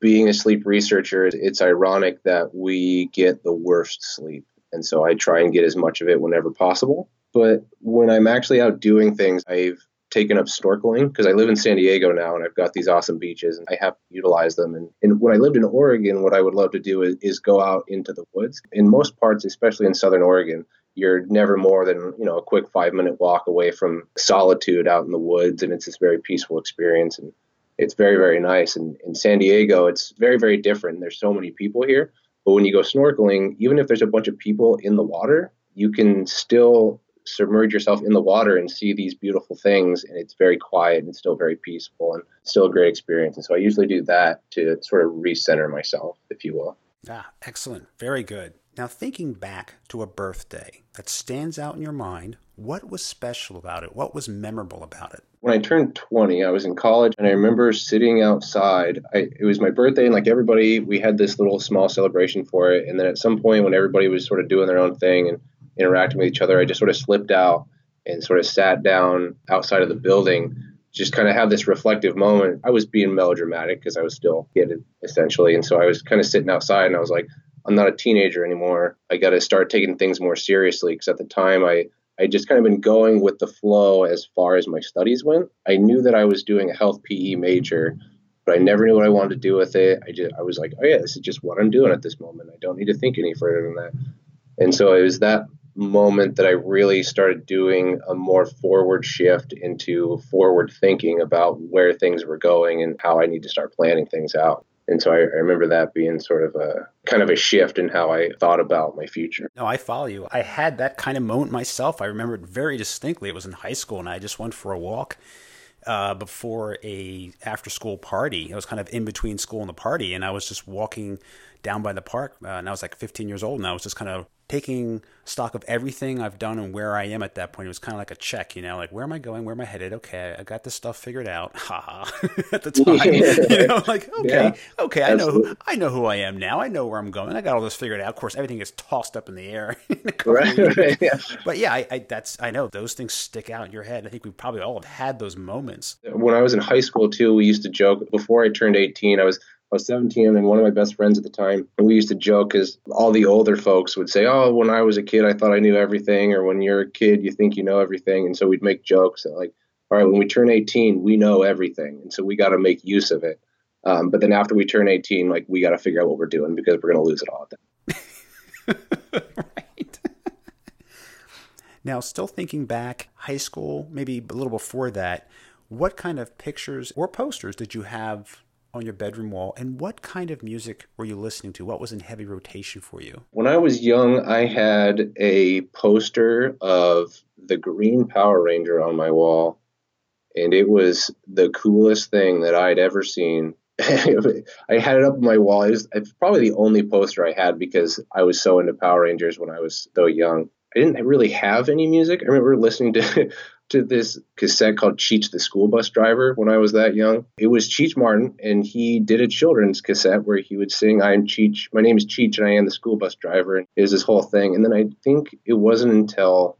Being a sleep researcher, it's ironic that we get the worst sleep. And so I try and get as much of it whenever possible. But when I'm actually out doing things, I've taken up snorkeling because I live in San Diego now and I've got these awesome beaches and I have to utilize them. And, and when I lived in Oregon, what I would love to do is, is go out into the woods. In most parts, especially in Southern Oregon, you're never more than you know a quick five minute walk away from solitude out in the woods and it's this very peaceful experience and it's very very nice. And in san diego it's very very different. There's so many people here. But when you go snorkeling even if there's a bunch of people in the water you can still submerge yourself in the water and see these beautiful things. And it's very quiet and still very peaceful and still a great experience. And so i usually do that to sort of recenter myself if you will. Ah excellent. Very good now, thinking back to a birthday that stands out in your mind, what was special about it? What was memorable about it? When I turned 20, I was in college and I remember sitting outside. I, it was my birthday, and like everybody, we had this little small celebration for it. And then at some point, when everybody was sort of doing their own thing and interacting with each other, I just sort of slipped out and sort of sat down outside of the building just kind of have this reflective moment. I was being melodramatic because I was still kid essentially. And so I was kind of sitting outside and I was like, I'm not a teenager anymore. I got to start taking things more seriously because at the time I I just kind of been going with the flow as far as my studies went. I knew that I was doing a health PE major, but I never knew what I wanted to do with it. I just I was like, oh yeah, this is just what I'm doing at this moment. I don't need to think any further than that. And so it was that moment that I really started doing a more forward shift into forward thinking about where things were going and how I need to start planning things out. And so I, I, remember that being sort of a kind of a shift in how I thought about my future. No, I follow you. I had that kind of moment myself. I remember it very distinctly. It was in high school, and I just went for a walk uh, before a after school party. I was kind of in between school and the party, and I was just walking down by the park. Uh, and I was like 15 years old, and I was just kind of taking stock of everything I've done and where I am at that point. It was kind of like a check, you know, like where am I going? Where am I headed? Okay, I got this stuff figured out. Ha ha. at the time, you know, like okay, yeah, okay, I know who I know who I am now. I know where I'm going. I got all this figured out. Of course, everything is tossed up in the air. right. yeah. But yeah, I, I, that's I know those things stick out in your head. I think we probably all have had those moments. When I was in high school too, we used to joke. Before I turned 18, I was I was 17 and one of my best friends at the time, and we used to joke because all the older folks would say, Oh, when I was a kid, I thought I knew everything. Or when you're a kid, you think you know everything. And so we'd make jokes that, like, all right, when we turn 18, we know everything. And so we got to make use of it. Um, but then after we turn 18, like, we got to figure out what we're doing because we're going to lose it all at that. right. now, still thinking back, high school, maybe a little before that, what kind of pictures or posters did you have on your bedroom wall, and what kind of music were you listening to? What was in heavy rotation for you? When I was young, I had a poster of the Green Power Ranger on my wall, and it was the coolest thing that I'd ever seen. I had it up on my wall. It was, it's probably the only poster I had because I was so into Power Rangers when I was so young. I didn't really have any music. I remember listening to to this cassette called Cheech the School Bus Driver when I was that young. It was Cheech Marin, and he did a children's cassette where he would sing, I'm Cheech, my name is Cheech, and I am the school bus driver. And it was this whole thing. And then I think it wasn't until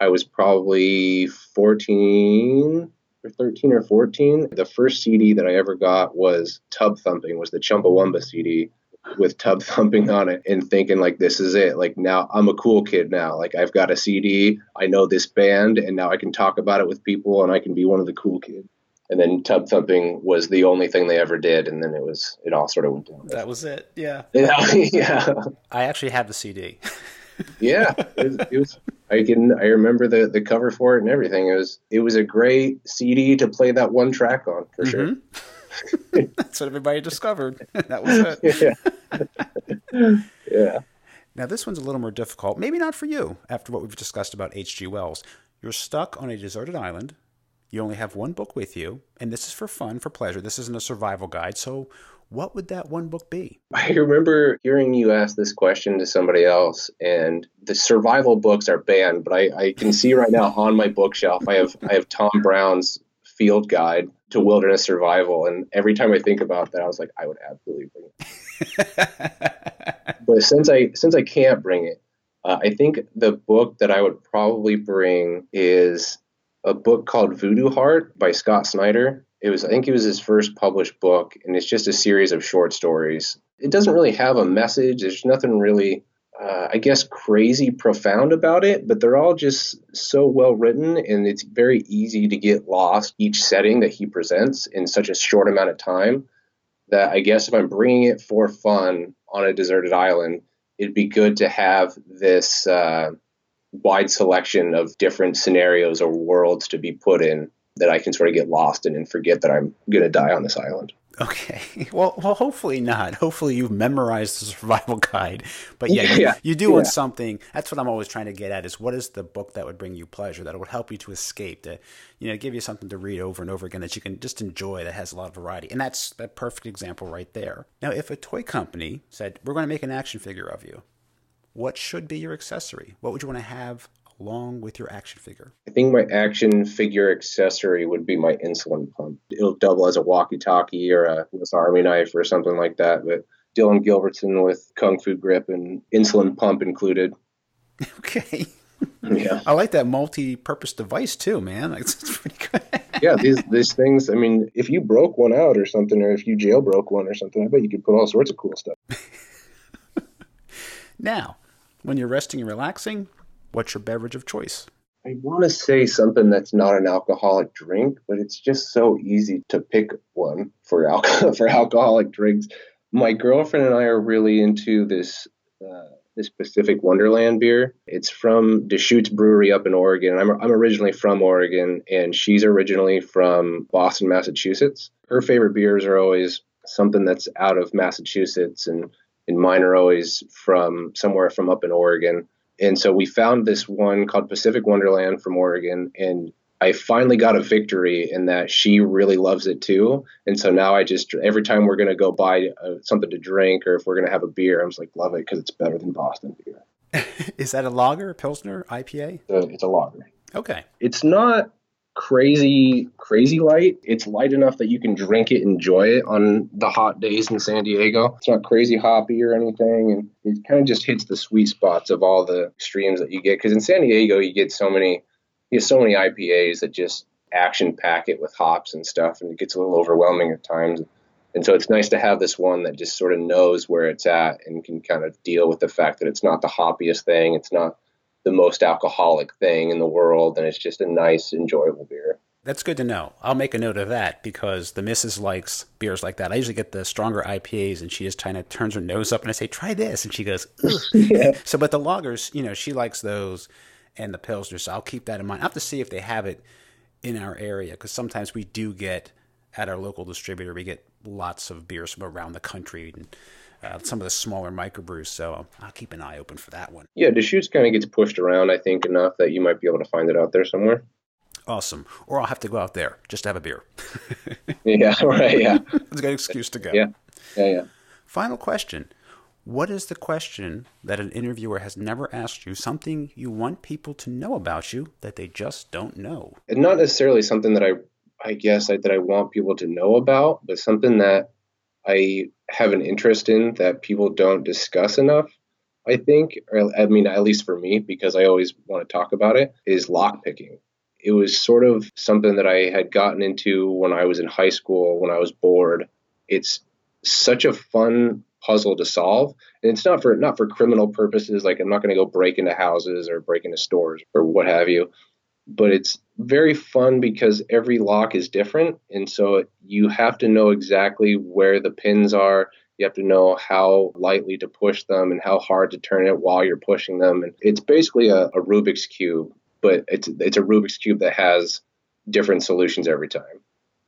I was probably 14 or 13 or 14. The first CD that I ever got was Tub Thumping, was the Chumbawamba CD with tub thumping on it and thinking like this is it. Like now i'm a cool kid now. Like i've got a cd i know this band and now i can talk about it with people and i can be one of the cool kids. And then tub thumping was the only thing they ever did and then it was it all sort of went down. That was it yeah. Yeah, yeah. i actually have the cd yeah it, it, was i can i remember the the cover for it and everything. It was it was a great cd to play that one track on for mm-hmm. sure That's what everybody discovered. that was it. Yeah. yeah. Now, this one's a little more difficult. Maybe not for you after what we've discussed about H.G. Wells. You're stuck on a deserted island. You only have one book with you, and this is for fun, for pleasure. This isn't a survival guide. So, what would that one book be? I remember hearing you ask this question to somebody else, and the survival books are banned. But I, I can see right now on my bookshelf, I have I have Tom Brown's Field Guide to wilderness survival. And every time I think about that, I was like, I would absolutely bring it. but since I since I can't bring it, uh, I think the book that I would probably bring is a book called Voodoo Heart by Scott Snyder. It was I think it was his first published book, and it's just a series of short stories. It doesn't really have a message. There's nothing really uh, I guess, crazy profound about it, but they're all just so well written, and it's very easy to get lost each setting that he presents in such a short amount of time. That I guess if I'm bringing it for fun on a deserted island, it'd be good to have this uh, wide selection of different scenarios or worlds to be put in that I can sort of get lost in and forget that I'm going to die on this island. Okay. Well, well, hopefully not. Hopefully you've memorized the survival guide. But yeah, you, yeah. you do want something. That's what I'm always trying to get at is what is the book that would bring you pleasure, that would help you to escape, to, you know, give you something to read over and over again that you can just enjoy that has a lot of variety. And that's that perfect example right there. Now, if a toy company said, we're going to make an action figure of you, what should be your accessory? What would you want to have along with your action figure? I think my action figure accessory would be my insulin pump. It'll double as a walkie-talkie or a Swiss Army knife or something like that. But Dillon Gilbertson with kung fu grip and insulin pump included. Okay. Yeah. I like that multi-purpose device too, man. It's pretty good. yeah, these these things. I mean, if you broke one out or something, or if you jailbroke one or something, I bet you could put all sorts of cool stuff. now, when you're resting and relaxing, What's your beverage of choice? I want to say something that's not an alcoholic drink, but it's just so easy to pick one for alcohol for alcoholic drinks. My girlfriend and I are really into this uh, this Pacific Wonderland beer. It's from Deschutes Brewery up in Oregon. I'm I'm originally from Oregon, and she's originally from Boston, Massachusetts. Her favorite beers are always something that's out of Massachusetts, and and mine are always from somewhere from up in Oregon. And so we found this one called Pacific Wonderland from Oregon, and I finally got a victory in that she really loves it too. And so now I just every time we're gonna go buy uh, something to drink or if we're gonna have a beer, I'm just like love it because it's better than Boston beer. Is that a lager, pilsner, IPA? A, it's a lager. Okay. It's not crazy crazy light. It's light enough that you can drink it, enjoy it on the hot days in San Diego. It's not crazy hoppy or anything, and it kind of just hits the sweet spots of all the streams that you get. Because in San Diego, you get so many, you get so many IPAs that just action pack it with hops and stuff, and it gets a little overwhelming at times. And so it's nice to have this one that just sort of knows where it's at and can kind of deal with the fact that it's not the hoppiest thing. It's not the most alcoholic thing in the world, and it's just a nice, enjoyable beer. That's good to know. I'll make a note of that because the missus likes beers like that. I usually get the stronger IPAs, and she just kind of turns her nose up, and I say, "Try this," and she goes, yeah. So, but the lagers, you know, she likes those, and the pilsners. So I'll keep that in mind. I have to see if they have it in our area because sometimes we do get at our local distributor, we get lots of beers from around the country. And, uh, some of the smaller microbrews. So I'll keep an eye open for that one. Yeah, Deschutes kind of gets pushed around, I think, enough that you might be able to find it out there somewhere. Awesome. Or I'll have to go out there just to have a beer. yeah, right. Yeah. it's a good excuse to go. Yeah. Yeah, yeah. Final question. What is the question that an interviewer has never asked you, something you want people to know about you that they just don't know? And not necessarily something that I I guess I, that I want people to know about, but something that I have an interest in that people don't discuss enough. I think, or I mean, at least for me, because I always want to talk about it, is lock picking. It was sort of something that I had gotten into when I was in high school, when I was bored. It's such a fun puzzle to solve, and it's not for not for criminal purposes. Like I'm not going to go break into houses or break into stores or what have you but it's very fun because every lock is different. And so you have to know exactly where the pins are. You have to know how lightly to push them and how hard to turn it while you're pushing them. And it's basically a, a Rubik's Cube, but it's, it's a Rubik's Cube that has different solutions every time.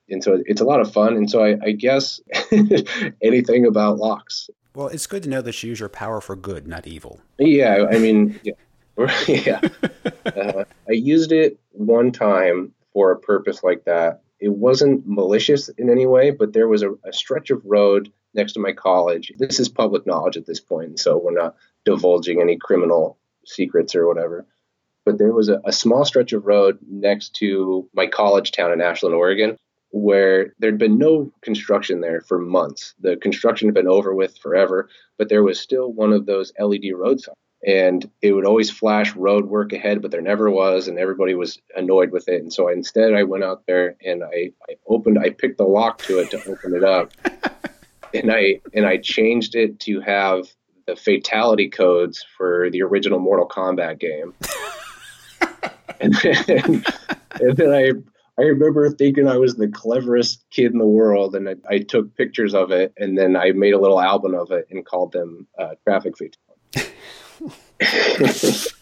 And so it's a lot of fun. And so I, I guess anything about locks. Well, it's good to know that you use your power for good, not evil. Yeah, I mean, yeah, yeah. Uh, I used it one time for a purpose like that. It wasn't malicious in any way, but there was a, a stretch of road next to my college. This is public knowledge at this point, so we're not divulging any criminal secrets or whatever. But there was a, a small stretch of road next to my college town in Ashland, Oregon, where there'd been no construction there for months. The construction had been over with forever, but there was still one of those LED road signs and it would always flash road work ahead, but there never was, and everybody was annoyed with it. And so instead, I went out there and I, I opened, I picked the lock to it to open it up, and I and I changed it to have the fatality codes for the original Mortal Kombat game. and, then, and then I I remember thinking I was the cleverest kid in the world, and I, I, took pictures of it, and then I made a little album of it and called them uh, Traffic Fatality. That's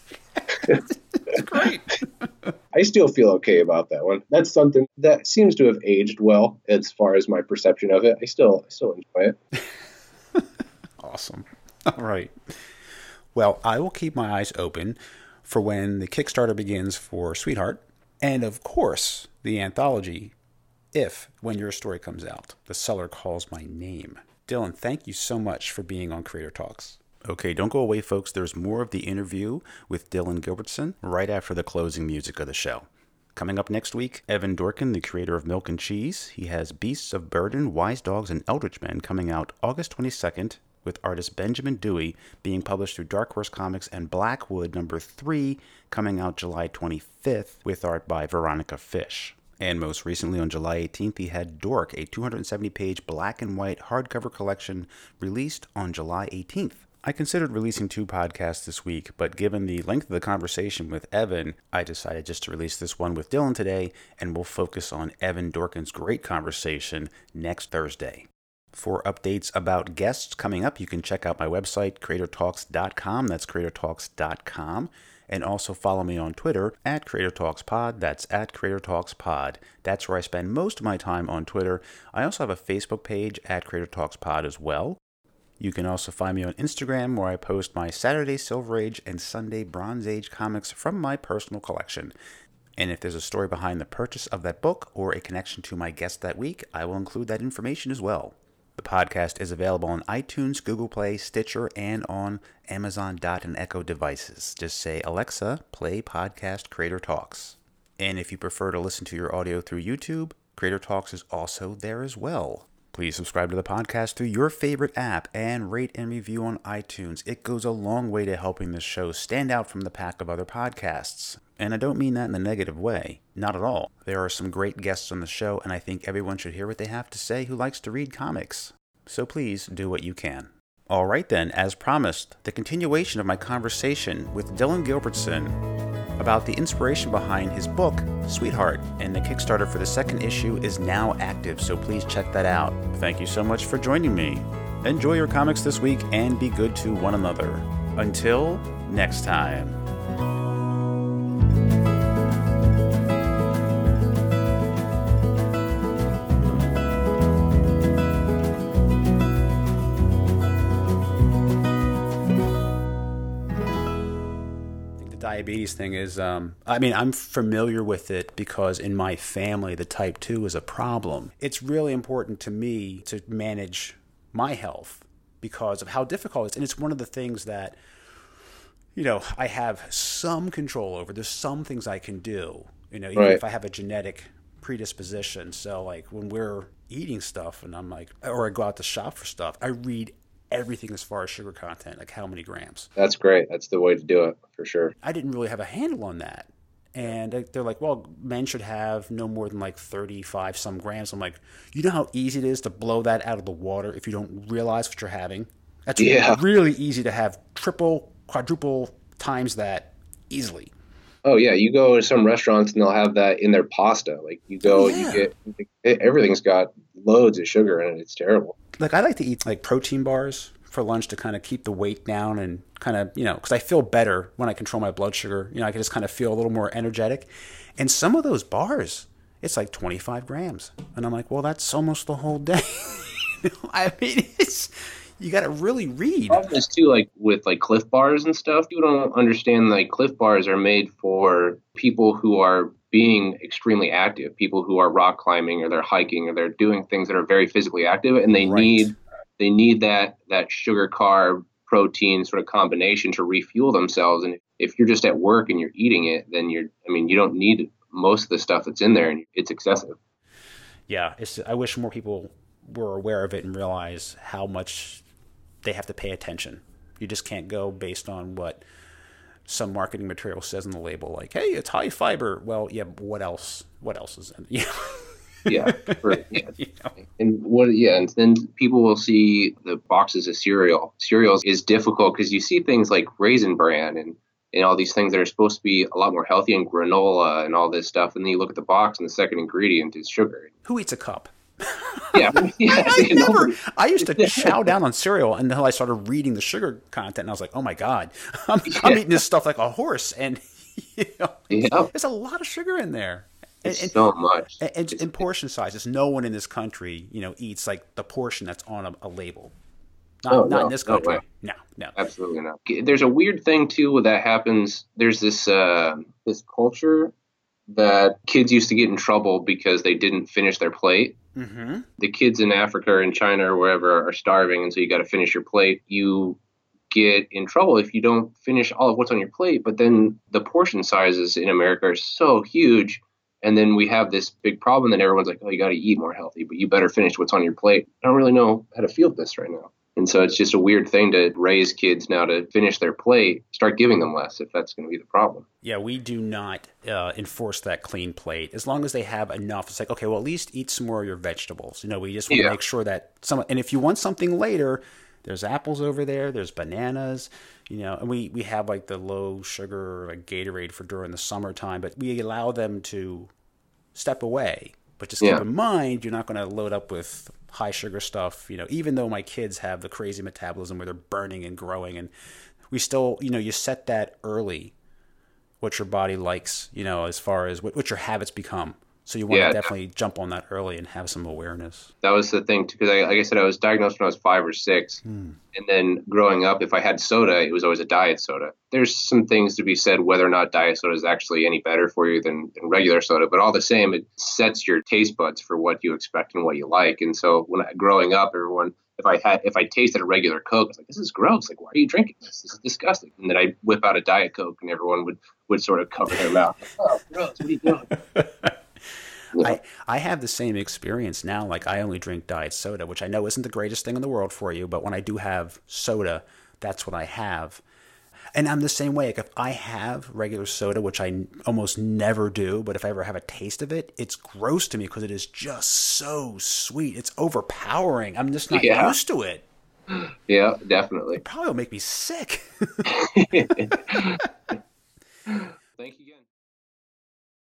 great. I still feel okay about that one. That's something that seems to have aged well as far as my perception of it. I still I still enjoy it. awesome. All right. Well, I will keep my eyes open for when the Kickstarter begins for Sweetheart, and of course, the anthology if when your story comes out, the Cellar Calls My Name. Dillon, thank you so much for being on Creator Talks. Okay, don't go away, folks. There's more of the interview with Dillon Gilbertson right after the closing music of the show. Coming up next week, Evan Dorkin, the creator of Milk and Cheese. He has Beasts of Burden, Wise Dogs, and Eldritch Men coming out August 22nd with artist Benjamin Dewey being published through Dark Horse Comics and Blackwood number 3 coming out July 25th with art by Veronica Fish. And most recently, on July 18th, he had Dork, a 270 page black and white hardcover collection released on July 18th. I considered releasing two podcasts this week, but given the length of the conversation with Evan, I decided just to release this one with Dillon today, and we'll focus on Evan Dorkin's great conversation next Thursday. For updates about guests coming up, you can check out my website, creatortalks.com. That's creatortalks.com. And also follow me on Twitter at CreatorTalksPod. That's at CreatorTalksPod. That's where I spend most of my time on Twitter. I also have a Facebook page at CreatorTalksPod as well. You can also find me on Instagram where I post my Saturday Silver Age and Sunday Bronze Age comics from my personal collection. And if there's a story behind the purchase of that book or a connection to my guest that week, I will include that information as well. The podcast is available on iTunes, Google Play, Stitcher, and on Amazon Dot and Echo devices. Just say, Alexa, play podcast Creator Talks. And if you prefer to listen to your audio through YouTube, Creator Talks is also there as well. Please subscribe to the podcast through your favorite app and rate and review on iTunes. It goes a long way to helping this show stand out from the pack of other podcasts. And I don't mean that in a negative way. Not at all. There are some great guests on the show, and I think everyone should hear what they have to say who likes to read comics. So please do what you can. All right, then, as promised, the continuation of my conversation with Dillon Gilbertson about the inspiration behind his book, Sweetheart, and the Kickstarter for the second issue is now active, so please check that out. Thank you so much for joining me. Enjoy your comics this week and be good to one another. Until next time. Diabetes thing is, um, I mean, I'm familiar with it because in my family, the type 2 is a problem. It's really important to me to manage my health because of how difficult it is. And it's one of the things that, you know, I have some control over. There's some things I can do, you know, even right. if I have a genetic predisposition. So, like, when we're eating stuff and I'm like, or I go out to shop for stuff, I read everything as far as sugar content, like how many grams. That's great. That's the way to do it for sure. I didn't really have a handle on that. And they're like, well, men should have no more than like 35 some grams. I'm like, you know how easy it is to blow that out of the water if you don't realize what you're having? That's yeah. really easy to have triple, quadruple times that easily. Oh yeah, you go to some restaurants and they'll have that in their pasta. Like you go, oh, yeah. you get everything's got loads of sugar in it. It's terrible like I like to eat like protein bars for lunch to kind of keep the weight down and kind of you know because I feel better when I control my blood sugar. You know, I can just kind of feel a little more energetic. And some of those bars, it's like 25 grams, and I'm like, well, that's almost the whole day. I mean, it's you got to really read. Problem is too, like with like Clif bars and stuff. You don't understand like Clif bars are made for people who are being extremely active, people who are rock climbing or they're hiking or they're doing things that are very physically active, and they right. need they need that that sugar carb protein sort of combination to refuel themselves. And if you're just at work and you're eating it, then you're I mean you don't need most of the stuff that's in there, and it's excessive. Yeah, it's, I wish more people were aware of it and realize how much they have to pay attention. You just can't go based on what some marketing material says on the label, like, "Hey, it's high fiber." Well, yeah, what else? What else is in? Yeah. Yeah, for, yeah. you know? and what? Yeah, and then people will see the boxes of cereal. Cereals is difficult because you see things like Raisin Bran and and all these things that are supposed to be a lot more healthy and granola and all this stuff, and then you look at the box and the second ingredient is sugar. Who eats a cup? yeah, yeah I, never. I used to chow down on cereal until I started reading the sugar content, and I was like, "Oh my god, I'm, yeah. I'm eating this stuff like a horse." And you know, yeah. there's a lot of sugar in there. And, and, so much. And, in portion sizes, no one in this country, you know, eats like the portion that's on a, a label. Not, oh, not no, in this country. No, no, no, absolutely not. There's a weird thing too that happens. There's this uh, this culture that kids used to get in trouble because they didn't finish their plate. Mm-hmm. The kids in Africa or in China or wherever are starving, and so you got to finish your plate. You get in trouble if you don't finish all of what's on your plate. But then the portion sizes in America are so huge. And then we have this big problem that everyone's like, oh, you got to eat more healthy, but you better finish what's on your plate. I don't really know how to feel this right now. And so it's just a weird thing to raise kids now to finish their plate, start giving them less if that's going to be the problem. Yeah, we do not uh, enforce that clean plate. As long as they have enough, it's like, okay, well, at least eat some more of your vegetables. You know, we just want yeah. to make sure that some, and if you want something later, there's apples over there, there's bananas, you know, and we, we have like the low sugar like Gatorade for during the summertime, but we allow them to step away. But just yeah. keep in mind, you're not going to load up with high sugar stuff, you know, even though my kids have the crazy metabolism where they're burning and growing and we still, you know, you set that early what your body likes, you know, as far as what, what your habits become. So you want yeah, to definitely jump on that early and have some awareness. That was the thing, because like I said, I was diagnosed when I was five or six, hmm. and then growing up, if I had soda, it was always a diet soda. There's some things to be said whether or not diet soda is actually any better for you than, than regular soda, but all the same, it sets your taste buds for what you expect and what you like. And so when I, growing up, everyone if I had if I tasted a regular Coke, I was like, this is gross. Like, why are you drinking this? This is disgusting. And then I whip out a Diet Coke, and everyone would would sort of cover their mouth. Like, oh, gross! What are you doing? I, I have the same experience now. Like I only drink diet soda, which I know isn't the greatest thing in the world for you, but when I do have soda, that's what I have. And I'm the same way. Like if I have regular soda, which I almost never do, but if I ever have a taste of it, it's gross to me because it is just so sweet. It's overpowering. I'm just not yeah. used to it. Yeah, definitely. It probably will make me sick.